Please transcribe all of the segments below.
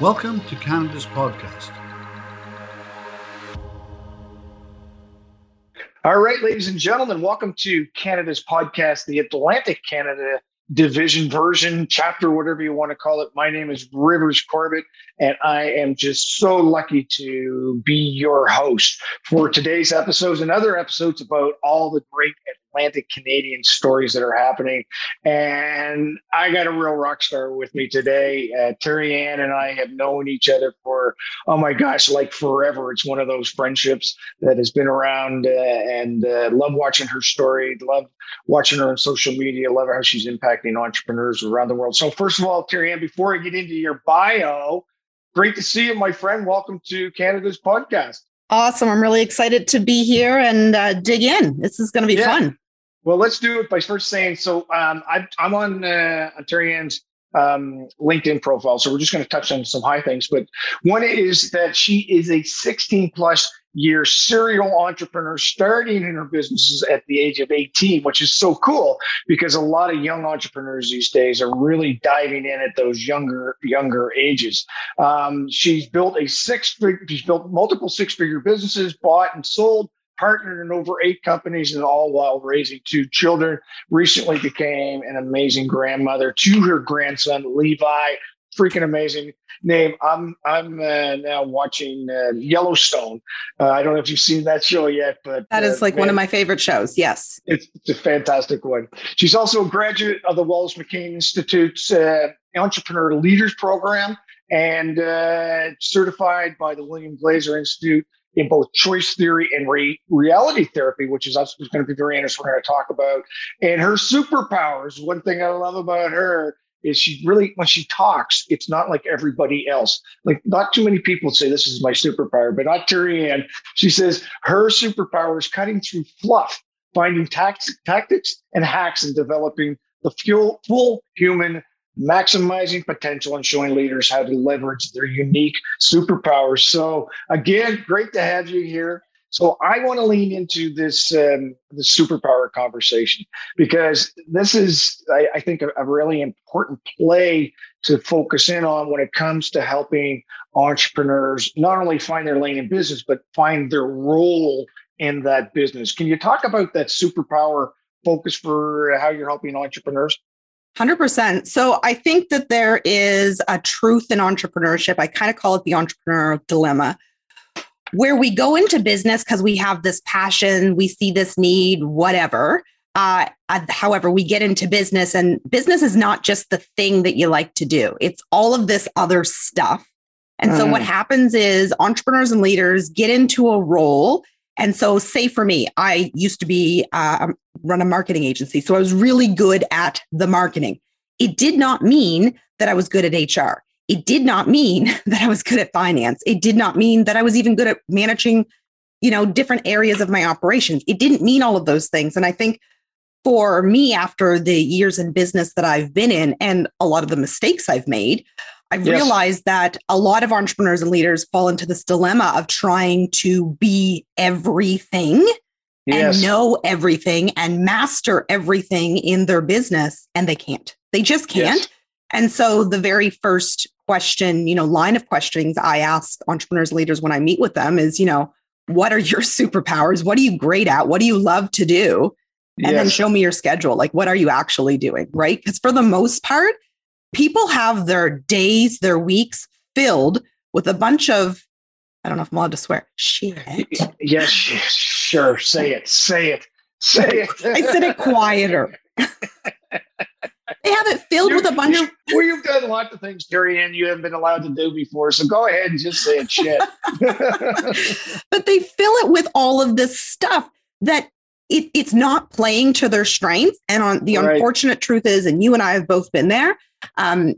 Welcome to Canada's podcast. All right, ladies and gentlemen, welcome to Canada's podcast, the Atlantic Canada division version, chapter, whatever you want to call it. My name is Rivers Corbett, and I am just so lucky to be your host for today's episodes and other episodes about all the great Atlantic Canadian stories that are happening. And I got a real rock star with me today. Uh, Terry Ann and I have known each other for, oh my gosh, like forever. It's one of those friendships that has been around uh, and uh, love watching her story, love watching her on social media, love how she's impacting entrepreneurs around the world. So, first of all, Terry Ann, before I get into your bio, great to see you, my friend. Welcome to Canada's podcast. Awesome. I'm really excited to be here and uh, dig in. This is going to be yeah. fun. Well, let's do it by first saying so. Um, I, am on uh, Terry um, LinkedIn profile, so we're just going to touch on some high things. But one is that she is a 16 plus year serial entrepreneur starting in her businesses at the age of 18, which is so cool because a lot of young entrepreneurs these days are really diving in at those younger younger ages. Um, she's built a six she's built multiple six figure businesses, bought and sold partnered in over eight companies and all while raising two children. Recently became an amazing grandmother to her grandson, Levi. Freaking amazing name. I'm I'm uh, now watching uh, Yellowstone. Uh, I don't know if you've seen that show yet, but that is uh, like man, one of my favorite shows. Yes, it's, it's, a fantastic one. She's also a graduate of the Wallace McCain Institute's uh, Entrepreneur Leaders Program and uh, certified by the William Glasser Institute in both choice theory and re- reality therapy, which is also going to be very interesting. We're going to talk about. And her superpowers. One thing I love about her is she really, when she talks, it's not like everybody else. Like not too many people say this is my superpower, but not Terry Ann. She says her superpower is cutting through fluff, finding tax- tactics and hacks and developing the fuel, full human maximizing potential and showing leaders how to leverage their unique superpowers. So again, great to have you here. So I want to lean into this um, the superpower conversation because this is, I, I think, a, a, really important play to focus in on when it comes to helping entrepreneurs not only find their lane in business but find their role in that business. Can you talk about that superpower focus for how you're helping entrepreneurs? 100%. So I think that there is a truth in entrepreneurship. I kind of call it the entrepreneur dilemma, where we go into business because we have this passion, we see this need, whatever. Uh, however, we get into business, and business is not just the thing that you like to do, it's all of this other stuff. And mm. so, what mm. happens is entrepreneurs and leaders get into a role and so, say for me, I used to be uh, run a marketing agency, so I was really good at the marketing. It did not mean that I was good at HR. It did not mean that I was good at finance. It did not mean that I was even good at managing, you know, different areas of my operations. It didn't mean all of those things. And I think for me, after the years in business that I've been in and a lot of the mistakes I've made, I've yes. realized that a lot of entrepreneurs and leaders fall into this dilemma of trying to be everything yes. and know everything and master everything in their business, and they can't. They just can't. Yes. And so the very first question, you know, line of questionings I ask entrepreneurs and leaders when I meet with them is, you know, what are your superpowers? What are you great at? What do you love to do? And then show me your schedule. Like, what are you actually doing? Right. Because for the most part, people have their days, their weeks filled with a bunch of, I don't know if I'm allowed to swear, shit. Yes, sure. Say it. Say it. Say it. I said it quieter. they have it filled you, with a bunch of. Well, you've done lots of things, Terry, and you haven't been allowed to do before. So go ahead and just say it shit. but they fill it with all of this stuff that it, it's not playing to their strengths. And on the right. unfortunate truth is, and you and I have both been there, um,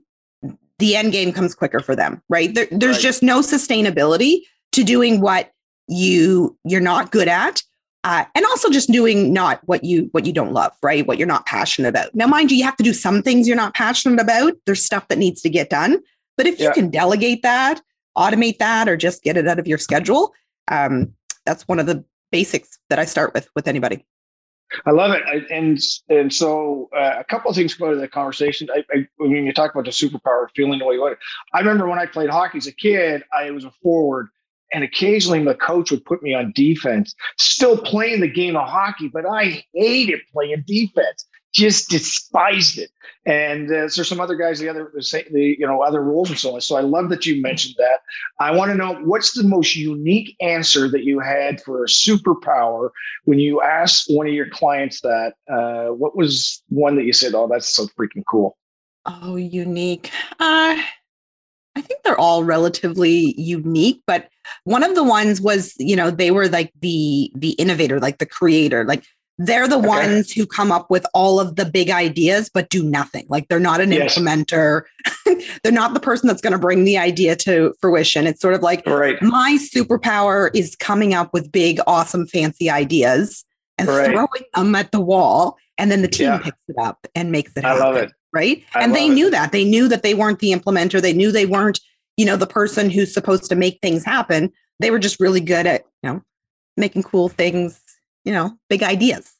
the end game comes quicker for them, right? There, there's right. just no sustainability to doing what you you're not good at. Uh, and also just doing not what you what you don't love right what you're not passionate about now mind you you have to do some things you're not passionate about there's stuff that needs to get done but if yeah. you can delegate that automate that or just get it out of your schedule um, that's one of the basics that I start with with anybody. I love it, I, and and so uh, a couple of things go to the conversation. I, I, you talk about the superpower, feeling the way you want. I remember when I played hockey as a kid, I was a forward, and occasionally the coach would put me on defense. Still playing the game of hockey, but I hated playing defense just despised it. And uh, there's some other guys, the other, the, you know, other rules and so on. So I love that you mentioned that. I want to know what's the most unique answer that you had for a superpower when you asked one of your clients that. Uh, what was one that you said, "Oh, that's so freaking cool"? Oh, unique. Uh, I think they're all relatively unique, but one of the ones was, you know, they were like the the innovator, like the creator, like they're the okay. ones who come up with all of the big ideas but do nothing like they're not an yes. implementer they're not the person that's going to bring the idea to fruition it's sort of like right. my superpower is coming up with big awesome fancy ideas and right. throwing them at the wall and then the team yeah. picks it up and makes it happen, I love it right I and they knew it. that they knew that they weren't the implementer they knew they weren't you know the person who's supposed to make things happen they were just really good at you know making cool things you know, big ideas.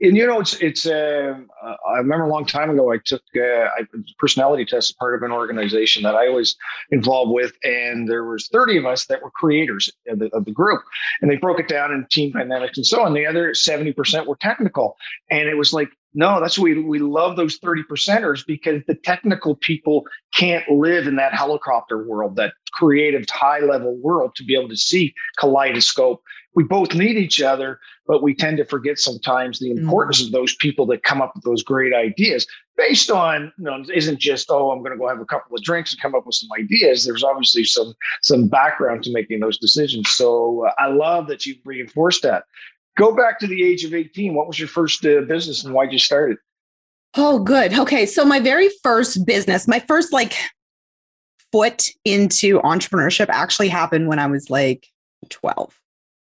And you know, it's it's. Uh, I remember a long time ago, I took uh, I, personality test as part of an organization that I was involved with, and there was thirty of us that were creators of the, of the group, and they broke it down in team dynamics and so on. The other seventy percent were technical, and it was like, no, that's we we love those thirty percenters because the technical people can't live in that helicopter world, that creative high level world, to be able to see kaleidoscope we both need each other, but we tend to forget sometimes the importance mm. of those people that come up with those great ideas based on, you know, isn't just, oh, I'm going to go have a couple of drinks and come up with some ideas. There's obviously some, some background to making those decisions. So uh, I love that you've reinforced that. Go back to the age of 18. What was your first uh, business and why'd you start it? Oh, good. Okay. So my very first business, my first like foot into entrepreneurship actually happened when I was like 12.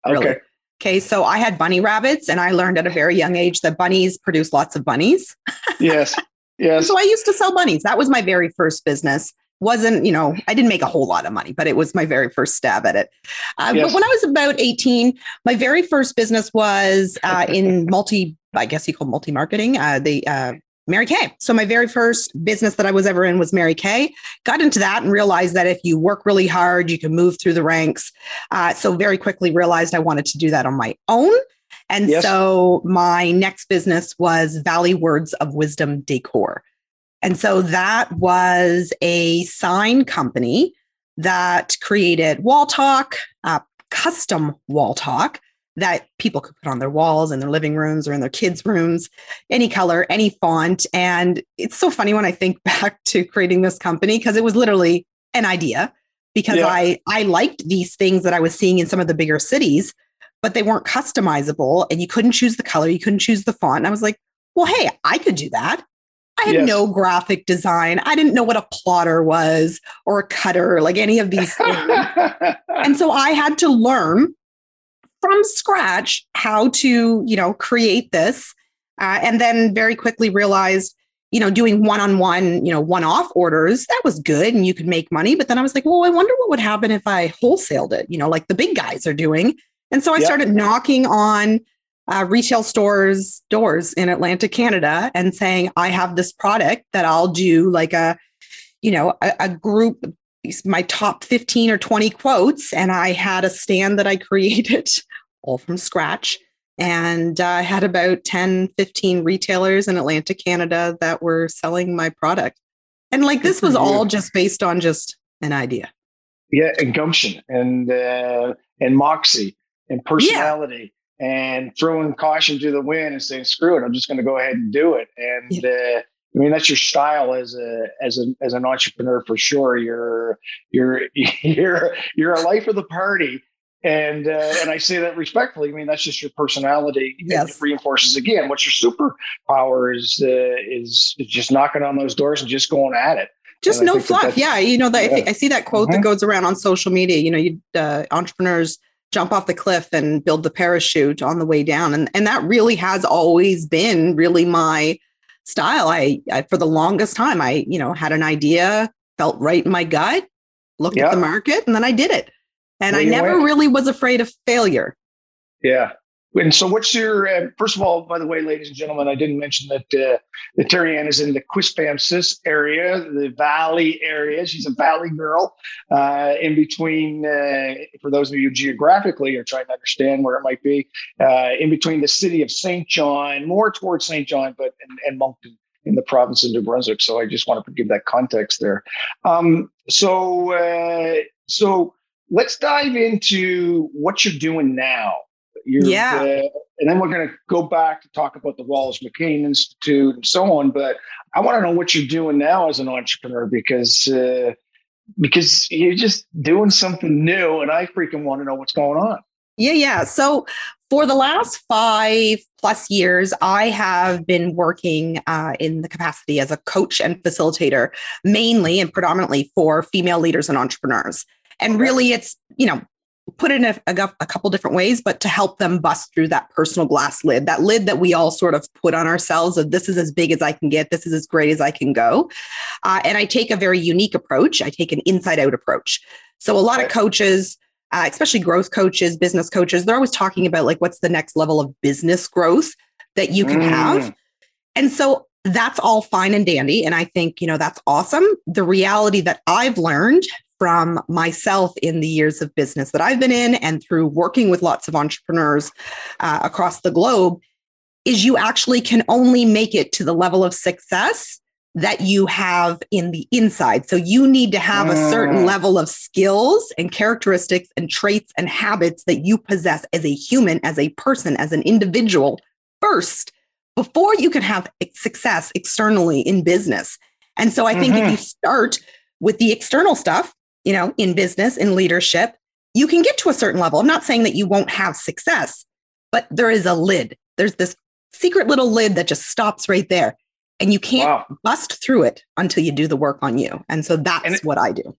Really. Okay. Okay, so I had bunny rabbits, and I learned at a very young age that bunnies produce lots of bunnies. yes, yes. so I used to sell bunnies. That was my very first business. wasn't you know I didn't make a whole lot of money, but it was my very first stab at it. Uh, yes. But when I was about eighteen, my very first business was uh, in multi. I guess you call multi marketing. Uh, the uh, Mary Kay. So my very first business that I was ever in was Mary Kay. Got into that and realized that if you work really hard, you can move through the ranks. Uh, so very quickly realized I wanted to do that on my own. And yes. so my next business was Valley Words of Wisdom Decor. And so that was a sign company that created wall talk, uh, custom wall talk that people could put on their walls in their living rooms or in their kids' rooms, any color, any font. And it's so funny when I think back to creating this company because it was literally an idea because yeah. I I liked these things that I was seeing in some of the bigger cities, but they weren't customizable and you couldn't choose the color, you couldn't choose the font. And I was like, well, hey, I could do that. I had yes. no graphic design. I didn't know what a plotter was or a cutter, like any of these things. and so I had to learn from scratch how to, you know, create this. Uh, and then very quickly realized, you know, doing one on one, you know, one off orders, that was good and you could make money. But then I was like, well, I wonder what would happen if I wholesaled it, you know, like the big guys are doing. And so I yep. started knocking on uh, retail stores' doors in Atlantic, Canada, and saying, I have this product that I'll do like a, you know, a, a group my top 15 or 20 quotes and i had a stand that i created all from scratch and uh, i had about 10 15 retailers in atlantic canada that were selling my product and like this was all just based on just an idea yeah and gumption and uh, and moxie and personality yeah. and throwing caution to the wind and saying screw it i'm just going to go ahead and do it and yeah. uh, I mean, that's your style as a as a as an entrepreneur for sure. You're you're you're you're a life of the party, and uh, and I say that respectfully. I mean, that's just your personality. Yes. It reinforces again what your superpower is uh, is is just knocking on those doors and just going at it. Just and no fluff. yeah, you know that yeah. I see that quote mm-hmm. that goes around on social media. You know, you uh, entrepreneurs jump off the cliff and build the parachute on the way down, and and that really has always been really my style. I, I, for the longest time, I, you know, had an idea, felt right in my gut, looked at the market, and then I did it. And I never went. really was afraid of failure. Yeah. and so, what's your uh, first of all? By the way, ladies and gentlemen, I didn't mention that uh, that Terry Ann is in the Quispamsis area, the Valley area. She's a Valley girl, uh, in between. Uh, for those of you geographically are trying to understand where it might be, uh, in between the city of Saint John, more towards Saint John, but and, and Moncton in the province of New Brunswick. So I just want to give that context there. Um, so uh, so let's dive into what you're doing now. You're, yeah. Uh, and then we're going to go back to talk about the Wallace McCain Institute and so on. But I want to know what you're doing now as an entrepreneur because uh, because you're just doing something new, and I freaking want to know what's going on. Yeah, yeah. So for the last five plus years, I have been working uh, in the capacity as a coach and facilitator, mainly and predominantly for female leaders and entrepreneurs. And really, it's you know put in a, a, a, couple different ways, but to help them bust through that personal glass lid, that lid that we all sort of put on ourselves of this is as big as I can get, this is as great as I can go. Uh, and I take a very unique approach. I take an inside out approach. So a lot of coaches, uh, especially growth coaches, business coaches, they're always talking about like what's the next level of business growth that you can mm. have. And so that's all fine and dandy. And I think, you know, that's awesome. The reality that I've learned from myself in the years of business that I've been in and through working with lots of entrepreneurs uh, across the globe is you actually can only make it to the level of success that you have in the inside. So you need to have a certain mm. level of skills and characteristics and traits and habits that you possess as a human, as a person, as an individual first before you can have success externally in business. And so I think mm-hmm. if you start with the external stuff, you know, in business, in leadership, you can get to a certain level. I'm not saying that you won't have success, but there is a lid. There's this secret little lid that just stops right there. And you can't wow. bust through it until you do the work on you. And so that's and, what I do.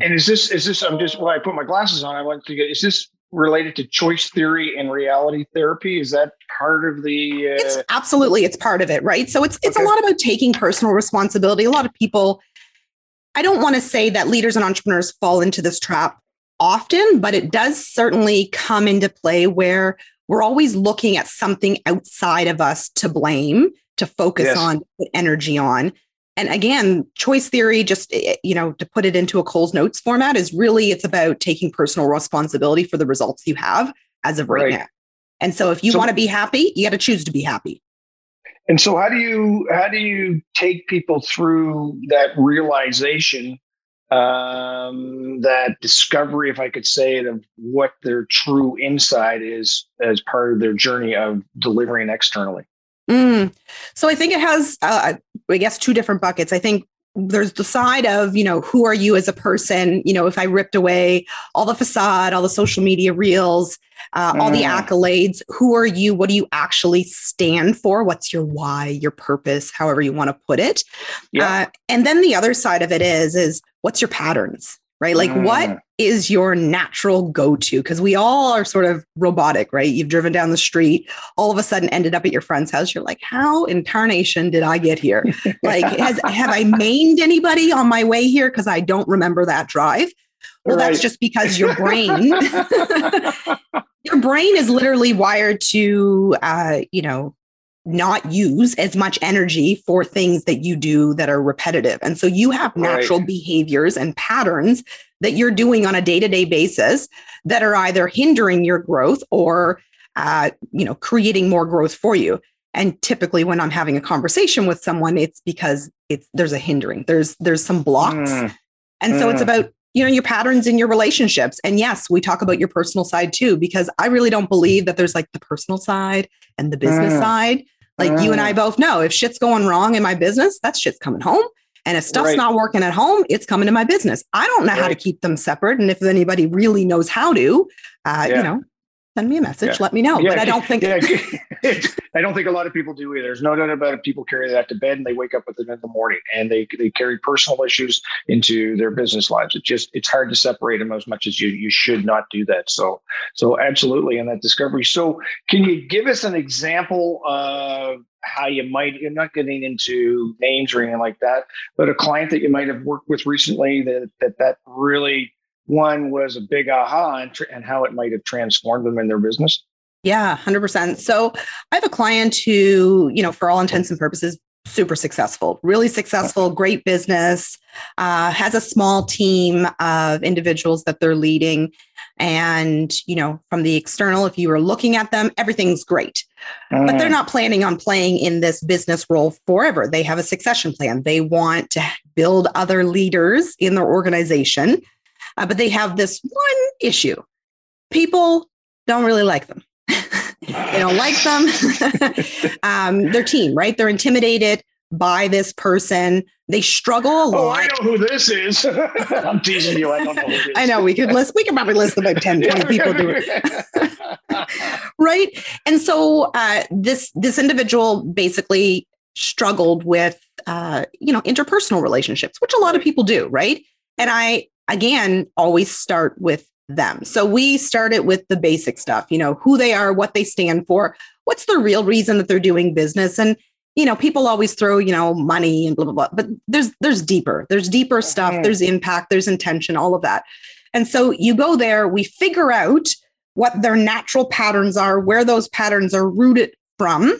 And is this, is this, I'm just, when I put my glasses on, I want to get, is this related to choice theory and reality therapy? Is that part of the? Uh... It's absolutely, it's part of it, right? So it's, it's okay. a lot about taking personal responsibility. A lot of people I don't want to say that leaders and entrepreneurs fall into this trap often, but it does certainly come into play where we're always looking at something outside of us to blame, to focus yes. on, put energy on. And again, choice theory, just eh, eh, you know, to put it into a Coles Notes format, is really it's about taking personal responsibility for the results you have as of right, right. now. And so, if you so, want to be happy, you got to choose to be happy. And so how do you how do you take people through that realization, um, that discovery, if I could say it, of what their true inside is as part of their journey of delivering externally? Mm. So I think it has, uh, I guess, two different buckets. I think there's the side of you know who are you as a person you know if i ripped away all the facade all the social media reels uh, mm. all the mm. accolades who are you what do you actually stand for what's your why your purpose however you want to put it yeah. uh, and then the other side of it is is what's your patterns right? Like, mm. what is your natural go to? Because we all are sort of robotic, right? You've driven down the street, all of a sudden ended up at your friend's house. You're like, how in tarnation did I get here? like, has have I maimed anybody on my way here? Because I don't remember that drive. Well, right. that's just because your brain, your brain is literally wired to, uh, you know, not use as much energy for things that you do that are repetitive. And so you have natural right. behaviors and patterns that you're doing on a day-to-day basis that are either hindering your growth or uh, you know creating more growth for you. And typically when I'm having a conversation with someone, it's because it's there's a hindering. There's there's some blocks. Mm. And so mm. it's about you know your patterns in your relationships and yes we talk about your personal side too because i really don't believe that there's like the personal side and the business mm. side like mm. you and I mm. both know if shit's going wrong in my business, that shit's coming home. And if stuff's right. not working at home, it's coming to my business. I don't know right. how to keep them separate. And if anybody really knows how to, uh, yeah. you know, send me a message. Yeah. Let me know. Yeah. But I don't think. Yeah. I don't think a lot of people do either. There's no doubt about it. People carry that to bed and they wake up with it in the morning, and they they carry personal issues into their business lives. It just it's hard to separate them as much as you you should not do that. So so absolutely in that discovery. So can you give us an example of how you might you're not getting into names or anything like that, but a client that you might have worked with recently that that that really one was a big aha and, and how it might have transformed them in their business? Yeah, 100%. So I have a client who, you know, for all intents and purposes, super successful, really successful, great business, uh, has a small team of individuals that they're leading. And, you know, from the external, if you were looking at them, everything's great. Mm. But they're mm. not planning on playing in this business role forever. They have a succession plan. They want to build other leaders in their organization. Uh, but they have this one issue people don't really like them. They don't like them. um, their team, right? They're intimidated by this person. They struggle a lot. Oh, I know who this is. I'm teasing you. I don't know who this I know we could list, we could probably list about 10, 20 people do it. right. And so uh, this this individual basically struggled with uh, you know, interpersonal relationships, which a lot of people do, right? And I again always start with them. So we started with the basic stuff, you know, who they are, what they stand for, what's the real reason that they're doing business. And, you know, people always throw, you know, money and blah, blah, blah. But there's there's deeper, there's deeper stuff, mm-hmm. there's impact, there's intention, all of that. And so you go there, we figure out what their natural patterns are, where those patterns are rooted from.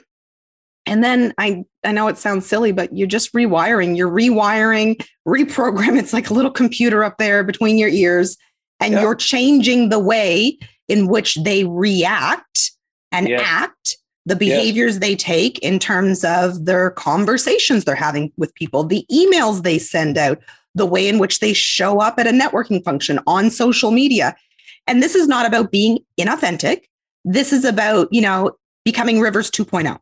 And then I I know it sounds silly, but you're just rewiring, you're rewiring, reprogram. It's like a little computer up there between your ears and you're changing the way in which they react and act the behaviors yes. they take in terms of their conversations they're having with people the emails they send out the way in which they show up at a networking function on social media. And this is not about being inauthentic. This is about you know becoming rivers 2.0 right,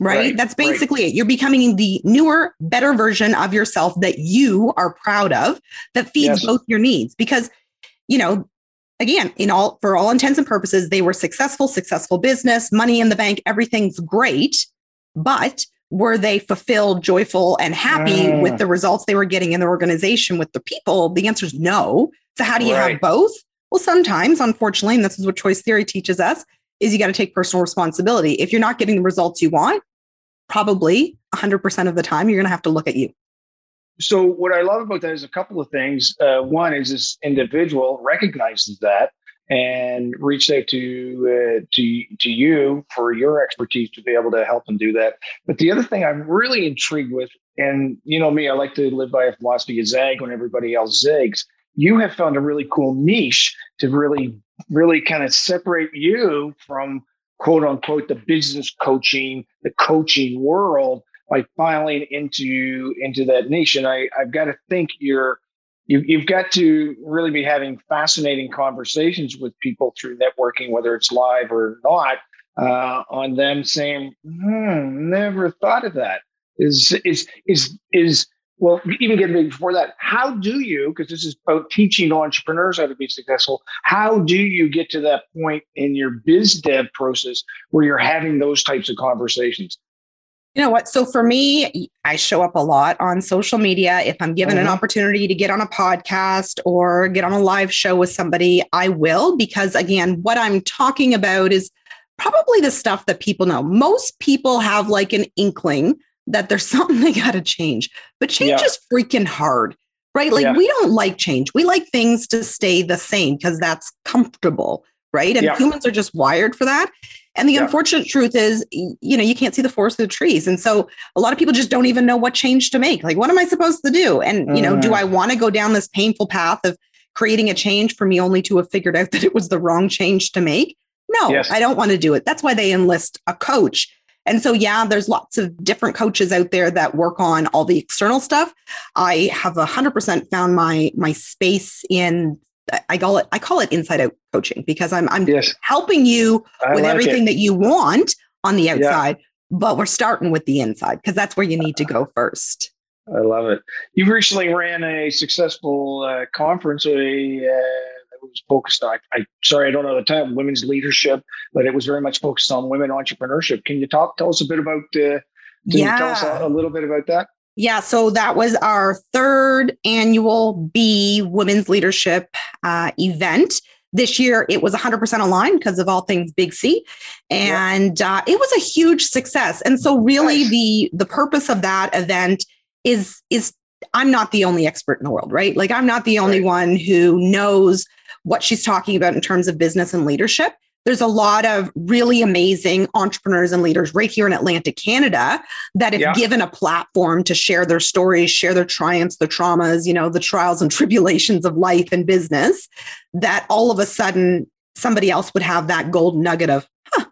right that's basically right. it. You're becoming the newer better version of yourself that you are proud of that feeds yes. both your needs. Because you know, again, in all for all intents and purposes, they were successful, successful business, money in the bank, everything's great. But were they fulfilled, joyful, and happy mm. with the results they were getting in the organization with the people? The answer is no. So how do you right. have both? Well, sometimes, unfortunately, and this is what choice theory teaches us, is you got to take personal responsibility. If you're not getting the results you want, probably 100% of the time, you're going to have to look at you so what I love about that is a couple of things. Uh, one is this individual recognizes that and reached out to uh, to to you for your expertise to be able to help them do that. But the other thing I'm really intrigued with, and you know me, I like to live by a philosophy of zag when everybody else zigs. You have found a really cool niche to really really kind of separate you from quote unquote the business coaching, the coaching world by filing into into that niche. I, I've got to think you're you, you've got to really be having fascinating conversations with people through networking, whether it's live or not, uh, on them saying, hmm, never thought of that. Is is is is well, even getting before that, how do you, because this is about teaching entrepreneurs how to be successful, how do you get to that point in your biz dev process where you're having those types of conversations? You know what? So for me, I show up a lot on social media. If I'm given mm-hmm. an opportunity to get on a podcast or get on a live show with somebody, I will, because again, what I'm talking about is probably the stuff that people know. Most people have like an inkling that there's something they got to change, but change yeah. is freaking hard, right? Like yeah. we don't like change. We like things to stay the same because that's comfortable, right? And yeah. humans are just wired for that. And the yeah. unfortunate truth is, you know, you can't see the forest of the trees. And so a lot of people just don't even know what change to make. Like, what am I supposed to do? And, you know, mm. do I want to go down this painful path of creating a change for me only to have figured out that it was the wrong change to make? No, yes. I don't want to do it. That's why they enlist a coach. And so, yeah, there's lots of different coaches out there that work on all the external stuff. I have 100% found my my space in I call it I call it inside out coaching because I'm I'm yes. helping you I with like everything it. that you want on the outside, yeah. but we're starting with the inside because that's where you need to go first. I love it. You recently ran a successful uh, conference. A, uh, that was focused on. I sorry, I don't know the time. Women's leadership, but it was very much focused on women entrepreneurship. Can you talk? Tell us a bit about. Uh, yeah. tell us a, a little bit about that? Yeah, so that was our third annual B Women's Leadership uh, event. This year it was 100% online because of all things Big C, and yeah. uh, it was a huge success. And so, really, nice. the the purpose of that event is is I'm not the only expert in the world, right? Like I'm not the only right. one who knows what she's talking about in terms of business and leadership. There's a lot of really amazing entrepreneurs and leaders right here in Atlantic Canada that if yeah. given a platform to share their stories, share their triumphs, their traumas, you know, the trials and tribulations of life and business, that all of a sudden somebody else would have that gold nugget of, huh,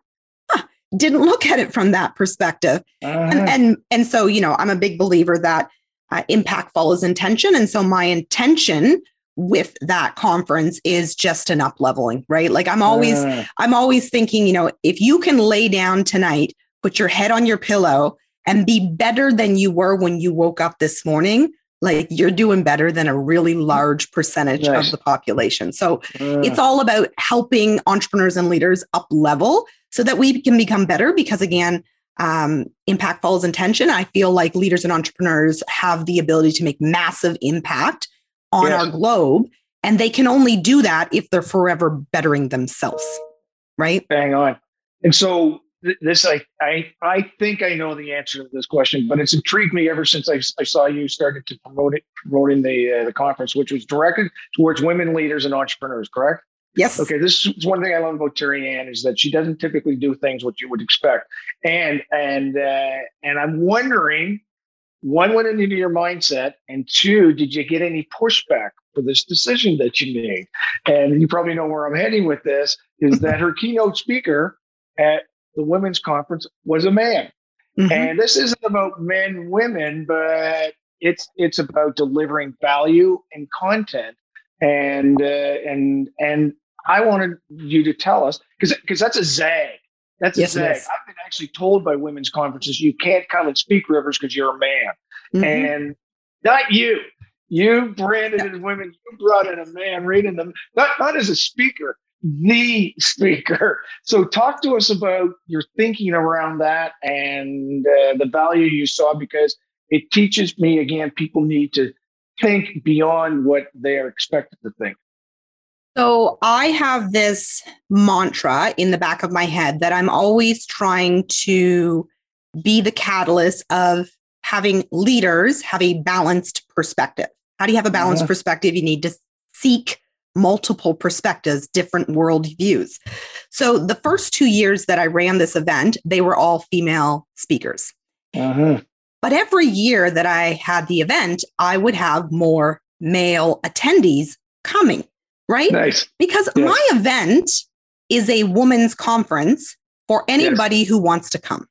huh didn't look at it from that perspective. Uh-huh. And, and, and so, you know, I'm a big believer that uh, impact follows intention. And so my intention with that conference is just an up leveling, right? Like I'm always, uh. I'm always thinking, you know, if you can lay down tonight, put your head on your pillow and be better than you were when you woke up this morning, like you're doing better than a really large percentage of the population. So uh. it's all about helping entrepreneurs and leaders up level so that we can become better because again, um, impact follows intention. I feel like leaders and entrepreneurs have the ability to make massive impact on yes. our globe. And they can only do that if they're forever bettering themselves. Right. Bang on. And so this, I, I, I think I know the answer to this question, but it's intrigued me ever since I, I saw you started to promote it, promoting the uh, the conference, which was directed towards women leaders and entrepreneurs. Correct? Yes. Okay. This is one thing I love about Terry Ann is that she doesn't typically do things what you would expect, and and uh, and I'm wondering one went into your mindset and two did you get any pushback for this decision that you made? And you probably know where i'm heading with this is that her keynote speaker at the women's conference was a man. Mm-hmm. and this isn't about men women but it's it's about delivering value and content. And uh, and and i wanted you to tell us because because that's a zag that's yes, a I've been actually told by women's conferences you can't come and speak rivers because you're a man. Mm-hmm. And not you. You branded as women, you brought in a man reading them, not, not as a speaker, the speaker. So talk to us about your thinking around that and uh, the value you saw because it teaches me again, people need to think beyond what they're expected to think. So I have this mantra in the back of my head that I'm always trying to be the catalyst of having leaders have a balanced perspective. How do you have a balanced yeah. perspective? You need to seek multiple perspectives, different world views. So the first two years that I ran this event, they were all female speakers. Uh-huh. But every year that I had the event, I would have more male attendees coming right? Nice. Because yes. my event is a women's conference for anybody yes. who wants to come.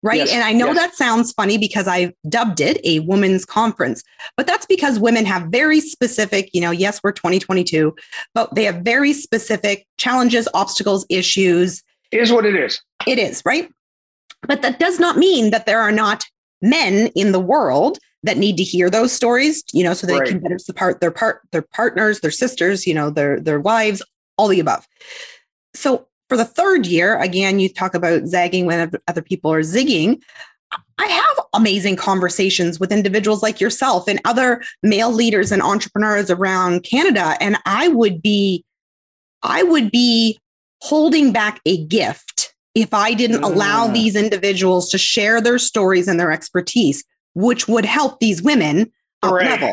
Right. Yes. And I know that sounds funny because I dubbed it a women's conference, but that's because women have very specific, you know, yes, we're 2022, but they have very specific challenges, obstacles, issues. It is what it is. It is, right? But that does not mean that there are not men in the world that need to hear those stories, you know, so they right. can better support their part, their partners, their sisters, you know, their their wives, all the above. So for the third year, again, you talk about zagging when other people are zigging. I have amazing conversations with individuals like yourself and other male leaders and entrepreneurs around Canada. And I would be, I would be holding back a gift if I didn't allow mm. these individuals to share their stories and their expertise which would help these women up right. level.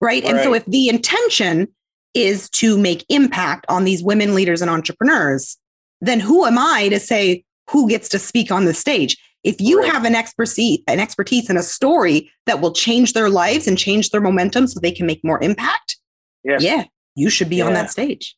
Right? right. And so if the intention is to make impact on these women leaders and entrepreneurs, then who am I to say who gets to speak on the stage? If you right. have an expertise, an expertise and a story that will change their lives and change their momentum so they can make more impact, yes. yeah, you should be yeah. on that stage.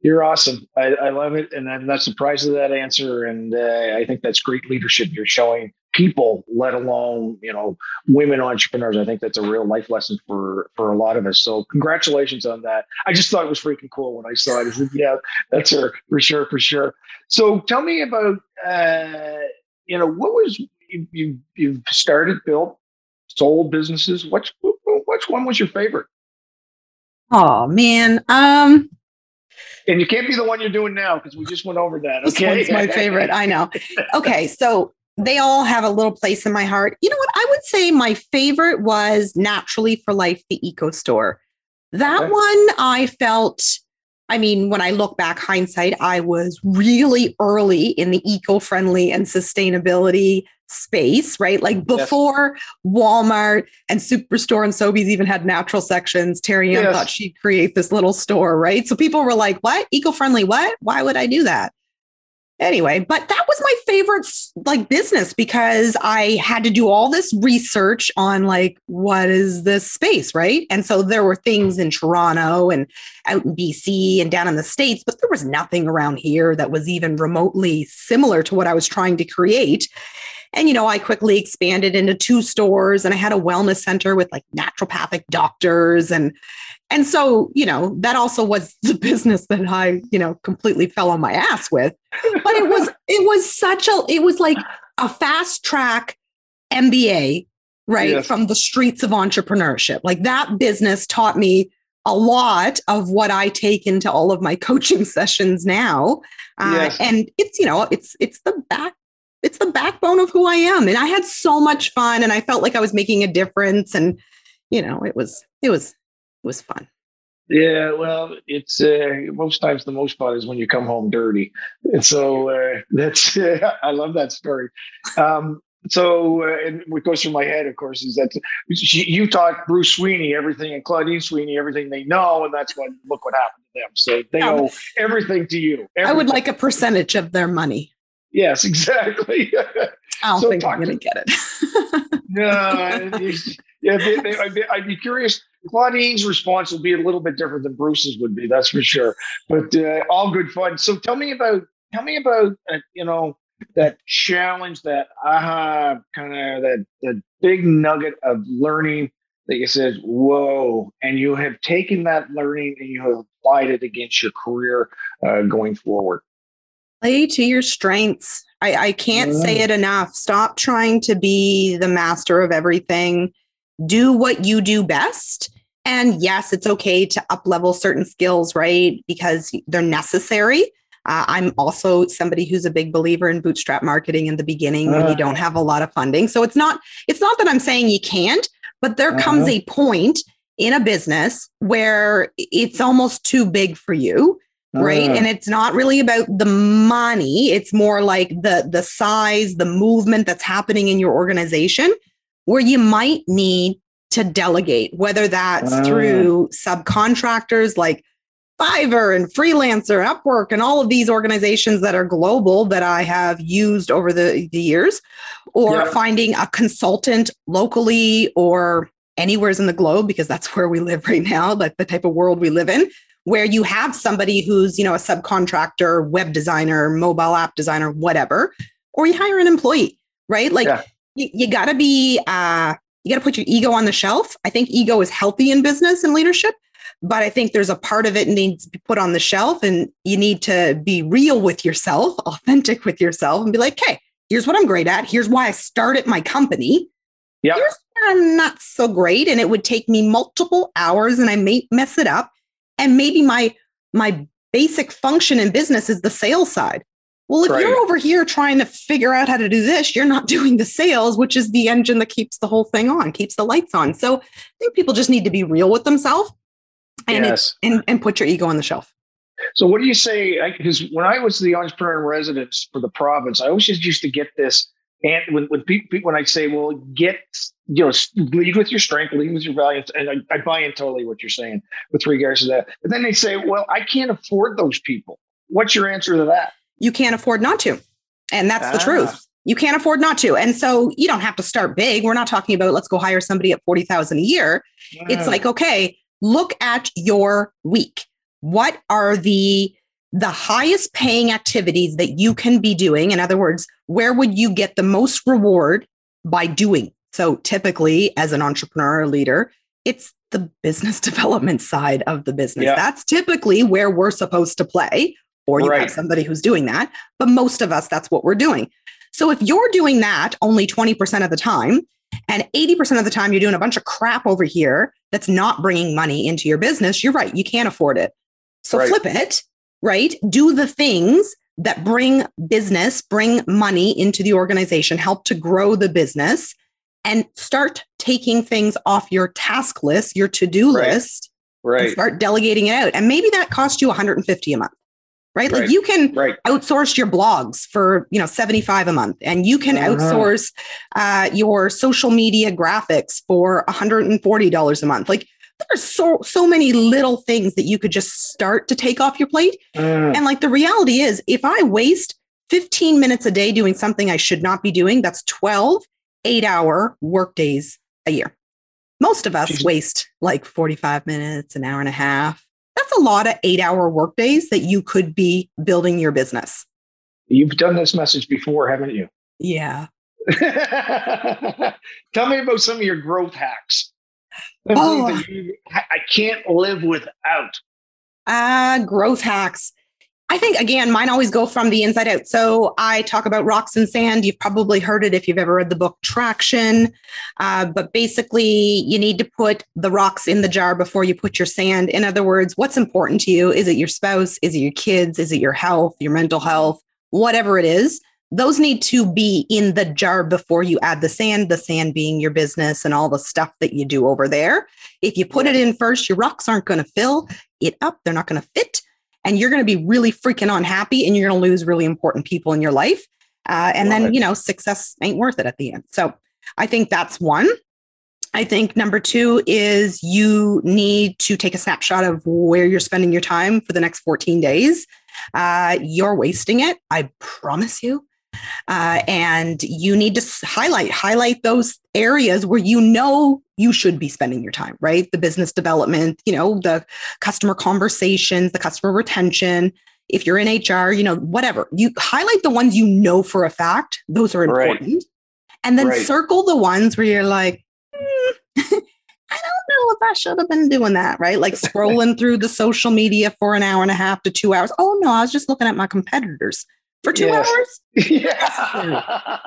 You're awesome. I, I, love it, and I'm not surprised at that answer. And uh, I think that's great leadership you're showing people, let alone you know women entrepreneurs. I think that's a real life lesson for for a lot of us. So congratulations on that. I just thought it was freaking cool when I saw it. I said, yeah, that's her for sure, for sure. So tell me about uh, you know what was you, you you've started, built, sold businesses. Which which one was your favorite? Oh man, um, and you can't be the one you're doing now because we just went over that. Okay. This one's my favorite. I know. Okay. So they all have a little place in my heart. You know what? I would say my favorite was Naturally for Life, the Eco Store. That okay. one I felt, I mean, when I look back, hindsight, I was really early in the eco friendly and sustainability space, right? Like before yes. Walmart and Superstore and Sobeys even had natural sections, Terry Ann yes. thought she'd create this little store, right? So people were like, what? Eco friendly, what? Why would I do that? Anyway, but that was my favorite like business because I had to do all this research on like what is this space, right? And so there were things in Toronto and out in BC and down in the states, but there was nothing around here that was even remotely similar to what I was trying to create. And you know, I quickly expanded into two stores and I had a wellness center with like naturopathic doctors and and so, you know, that also was the business that I, you know, completely fell on my ass with. But it was, it was such a, it was like a fast track MBA, right? Yes. From the streets of entrepreneurship. Like that business taught me a lot of what I take into all of my coaching sessions now. Uh, yes. And it's, you know, it's, it's the back, it's the backbone of who I am. And I had so much fun and I felt like I was making a difference. And, you know, it was, it was, it was fun. Yeah, well, it's uh, most times the most fun is when you come home dirty. And so uh, that's uh, I love that story. Um, so, uh, and what goes through my head, of course, is that you taught Bruce Sweeney everything and Claudine Sweeney everything they know, and that's what look what happened to them. So they um, owe everything to you. Everything. I would like a percentage of their money. Yes, exactly. I don't so think I'm going to get it. no, yeah, they, they, I'd, be, I'd, be, curious. Claudine's response will be a little bit different than Bruce's would be. That's for sure. But uh, all good fun. So tell me about tell me about uh, you know that challenge, that aha kind of that the big nugget of learning that you said, whoa, and you have taken that learning and you have applied it against your career uh, going forward. Play to your strengths. I, I can't yeah. say it enough. Stop trying to be the master of everything. Do what you do best. And yes, it's okay to up level certain skills, right? Because they're necessary. Uh, I'm also somebody who's a big believer in bootstrap marketing in the beginning uh when you uh-huh. don't have a lot of funding. So it's not it's not that I'm saying you can't, but there uh comes uh-huh. a point in a business where it's almost too big for you right uh, and it's not really about the money it's more like the the size the movement that's happening in your organization where you might need to delegate whether that's uh, through subcontractors like Fiverr and Freelancer, Upwork, and all of these organizations that are global that I have used over the, the years, or yeah. finding a consultant locally or anywheres in the globe, because that's where we live right now, like the type of world we live in, where you have somebody who's, you know, a subcontractor, web designer, mobile app designer, whatever, or you hire an employee, right? Like yeah. you, you got to be, uh, you got to put your ego on the shelf. I think ego is healthy in business and leadership, but I think there's a part of it needs to be put on the shelf and you need to be real with yourself, authentic with yourself and be like, hey, here's what I'm great at. Here's why I started my company. Yeah. Here's where I'm not so great. And it would take me multiple hours and I may mess it up and maybe my my basic function in business is the sales side well if right. you're over here trying to figure out how to do this you're not doing the sales which is the engine that keeps the whole thing on keeps the lights on so i think people just need to be real with themselves and yes. and, and put your ego on the shelf so what do you say because when i was the entrepreneur in residence for the province i always just used to get this and when, when people when I say, well, get you know, lead with your strength, lead with your values, and I, I buy in totally what you're saying with regards to that. But then they say, well, I can't afford those people. What's your answer to that? You can't afford not to, and that's ah. the truth. You can't afford not to, and so you don't have to start big. We're not talking about let's go hire somebody at forty thousand a year. It's like okay, look at your week. What are the the highest paying activities that you can be doing. In other words, where would you get the most reward by doing? So typically, as an entrepreneur or leader, it's the business development side of the business. Yeah. That's typically where we're supposed to play, or you right. have somebody who's doing that. But most of us, that's what we're doing. So if you're doing that only 20% of the time, and 80% of the time you're doing a bunch of crap over here that's not bringing money into your business, you're right, you can't afford it. So right. flip it right? Do the things that bring business, bring money into the organization, help to grow the business, and start taking things off your task list, your to do right. list, right? start delegating it out. And maybe that costs you 150 a month. Right? right. Like you can right. outsource your blogs for, you know, 75 a month and you can uh-huh. outsource uh, your social media graphics for $140 a month. Like there's so so many little things that you could just start to take off your plate. Mm. And like the reality is, if I waste 15 minutes a day doing something I should not be doing, that's 12 eight hour work days a year. Most of us waste like 45 minutes, an hour and a half. That's a lot of eight hour work days that you could be building your business. You've done this message before, haven't you? Yeah. Tell me about some of your growth hacks. Oh. You, I can't live without. Ah, uh, growth hacks. I think again, mine always go from the inside out. So I talk about rocks and sand. You've probably heard it if you've ever read the book Traction. Uh, but basically, you need to put the rocks in the jar before you put your sand. In other words, what's important to you? Is it your spouse? Is it your kids? Is it your health, your mental health, whatever it is? Those need to be in the jar before you add the sand, the sand being your business and all the stuff that you do over there. If you put it in first, your rocks aren't going to fill it up. They're not going to fit and you're going to be really freaking unhappy and you're going to lose really important people in your life. Uh, and then, you know, success ain't worth it at the end. So I think that's one. I think number two is you need to take a snapshot of where you're spending your time for the next 14 days. Uh, you're wasting it. I promise you. Uh, and you need to highlight highlight those areas where you know you should be spending your time right the business development you know the customer conversations the customer retention if you're in hr you know whatever you highlight the ones you know for a fact those are important right. and then right. circle the ones where you're like mm, I don't know if I should have been doing that, right? Like scrolling through the social media for an hour and a half to two hours. Oh no, I was just looking at my competitors for two yes. hours. Yeah.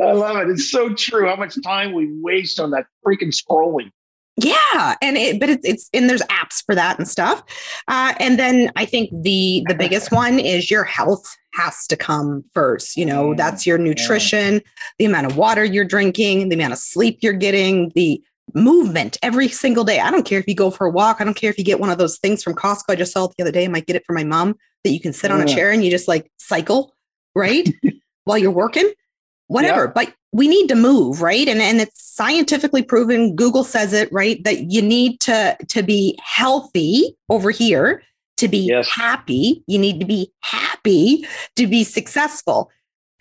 I love it. It's so true how much time we waste on that freaking scrolling. Yeah, and it, but it's it's and there's apps for that and stuff. Uh, and then I think the the biggest one is your health has to come first. You know, mm, that's your nutrition, the amount of water you're drinking, the amount of sleep you're getting, the movement every single day. I don't care if you go for a walk. I don't care if you get one of those things from Costco. I just saw it the other day. I might get it for my mom that you can sit on a chair and you just like cycle, right? While you're working, whatever. Yeah. But we need to move, right? And and it's scientifically proven. Google says it, right? That you need to to be healthy over here to be yes. happy. You need to be happy to be successful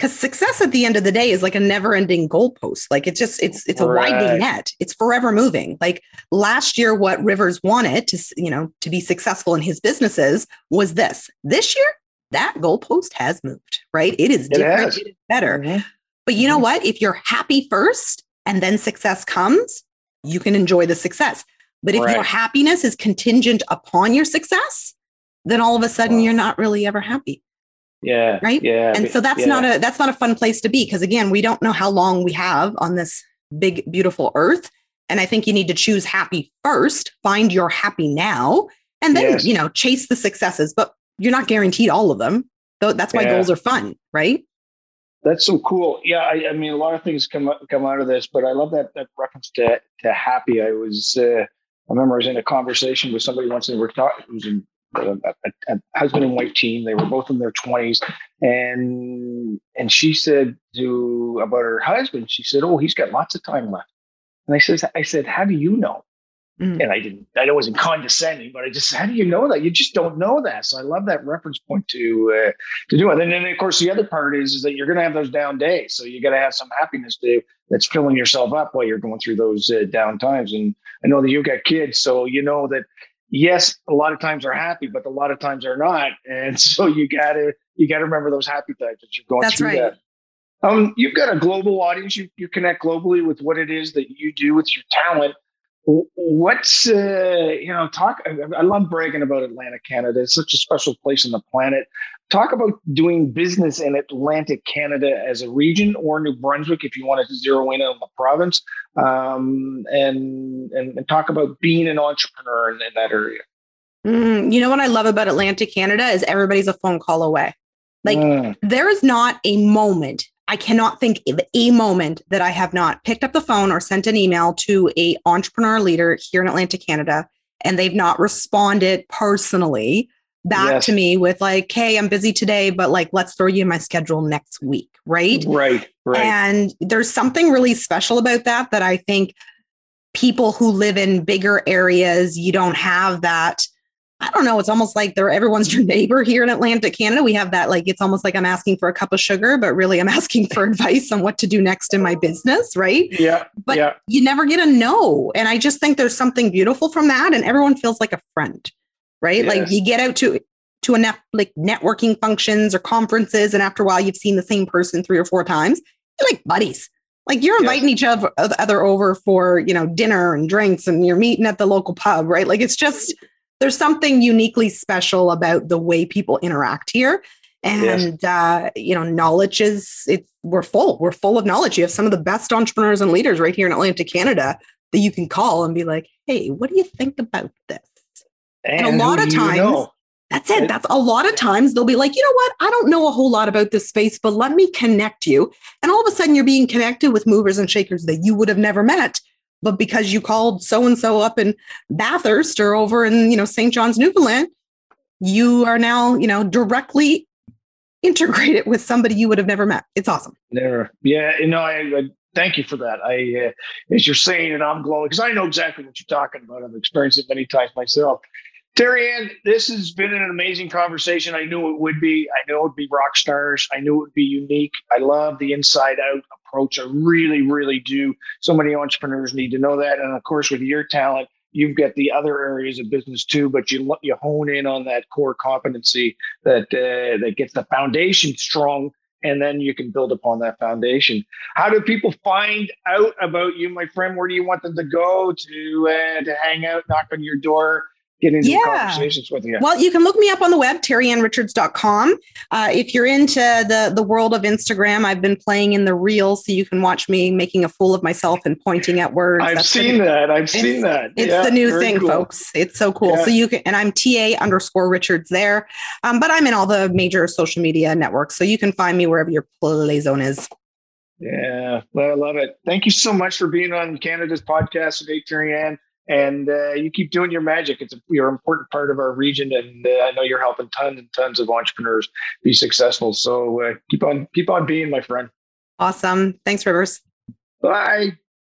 because success at the end of the day is like a never ending goalpost. Like it's just it's it's a right. widening net. It's forever moving. Like last year what rivers wanted to you know to be successful in his businesses was this. This year that goalpost has moved right? It is different. It, it is better. Mm-hmm. but you know mm-hmm. what? If you're happy first and then success comes you can enjoy the success. But if right. your happiness is contingent upon your success then all of a sudden wow. you're not really ever happy yeah. Right. Yeah. And so that's yeah. not a that's not a fun place to be because again, we don't know how long we have on this big, beautiful earth. And I think you need to choose happy first, find your happy now, and then, yes. you know, chase the successes. But you're not guaranteed all of them. Though that's why yeah. goals are fun, right? That's so cool. Yeah, I, I, mean, a lot of things come come out of this, but I love that that reference to to happy. I was, uh, I remember I was in a conversation with somebody once, and we were talking. It was in a, a, husband and wife team. They were both in their twenties, and and she said to about her husband, she said, "Oh, he's got lots of time left." And I says, "I said, how do you know?" Mm. And I didn't. I wasn't condescending, but I just, how do you know that? You just don't know that. So I love that reference point to uh, to do it. And then, of course, the other part is is that you're going to have those down days. So you got to have some happiness to that's filling yourself up while you're going through those uh, down times. And I know that you've got kids, so you know that yes, a lot of times are happy, but a lot of times are not. And so you gotta you gotta remember those happy times that you're going That's through right. that. Um, you've got a global audience. You, you connect globally with what it is that you do with your talent. What's uh, you know talk? I love bragging about Atlantic Canada. It's such a special place on the planet. Talk about doing business in Atlantic Canada as a region or New Brunswick if you wanted to zero in on the province, um, and, and, and talk about being an entrepreneur in, in that area. Mm, you know what I love about Atlantic Canada is everybody's a phone call away. Like mm. there is not a moment I cannot think of a moment that I have not picked up the phone or sent an email to a entrepreneur leader here in Atlantic Canada and they've not responded personally back yes. to me with like, "Hey, I'm busy today, but like let's throw you in my schedule next week." Right? Right, right. And there's something really special about that that I think people who live in bigger areas, you don't have that I don't know. It's almost like they're everyone's your neighbor here in Atlantic Canada. We have that like it's almost like I'm asking for a cup of sugar, but really I'm asking for advice on what to do next in my business, right? Yeah. But yeah. you never get a no. And I just think there's something beautiful from that. And everyone feels like a friend, right? Like you get out to to a like networking functions or conferences, and after a while you've seen the same person three or four times. You're like buddies. Like you're Yes. inviting each other other over for you know dinner and drinks, and you're meeting at the local pub, right? Like it's just there's something uniquely special about the way people interact here. And uh, you know, knowledge is it's we're full. We're full of knowledge. You have some of the best entrepreneurs and leaders right here in Atlantic Canada that you can call and be like, hey, what do you think about this? And, a lot of do you times- know? That's it. That's a lot of times they'll be like, you know what? I don't know a whole lot about this space, but let me connect you. And all of a sudden you're being connected with movers and shakers that you would have never met. But because you called so and so up in Bathurst or over in, you know, St. John's, Newfoundland, you are now, you know, directly integrated with somebody you would have never met. It's awesome. There. Yeah. You know, I, I thank you for that. I, uh, as you're saying and I'm glowing because I know exactly what you're talking about. I've experienced it many times myself. Terry Ann, this has been an amazing conversation. I knew it would be. I knew it would be rock stars. I knew it would be unique. I love the inside out approach. I really, really do. So many entrepreneurs need to know that. And of course, with your talent, you've got the other areas of business too, but you you hone in on that core competency that uh, that gets the foundation strong, and then you can build upon that foundation. How do people find out about you, my friend? Where do you want them to go to uh, to hang out, knock on your door, get into Yeah. conversations with you? Well, you can look me up on the web, terryannrichards.com. Uh, if you're into the, the world of Instagram, I've been playing in the reels, so you can watch me making a fool of myself and pointing at words. I've That's seen the, that. I've seen that. It's Yeah, the new thing, cool. folks. It's so cool. Yeah. So you can, and I'm TA underscore Richards there, um, but I'm in all the major social media networks, so you can find me wherever your play zone is. Yeah, well, I love it. Thank you so much for being on Canada's podcast today, Terry Ann. And uh, you keep doing your magic. It's a, you're an important part of our region, and uh, I know you're helping tons and tons of entrepreneurs be successful. So uh, keep on, keep on being, my friend. Awesome. Thanks, Rivers. Bye.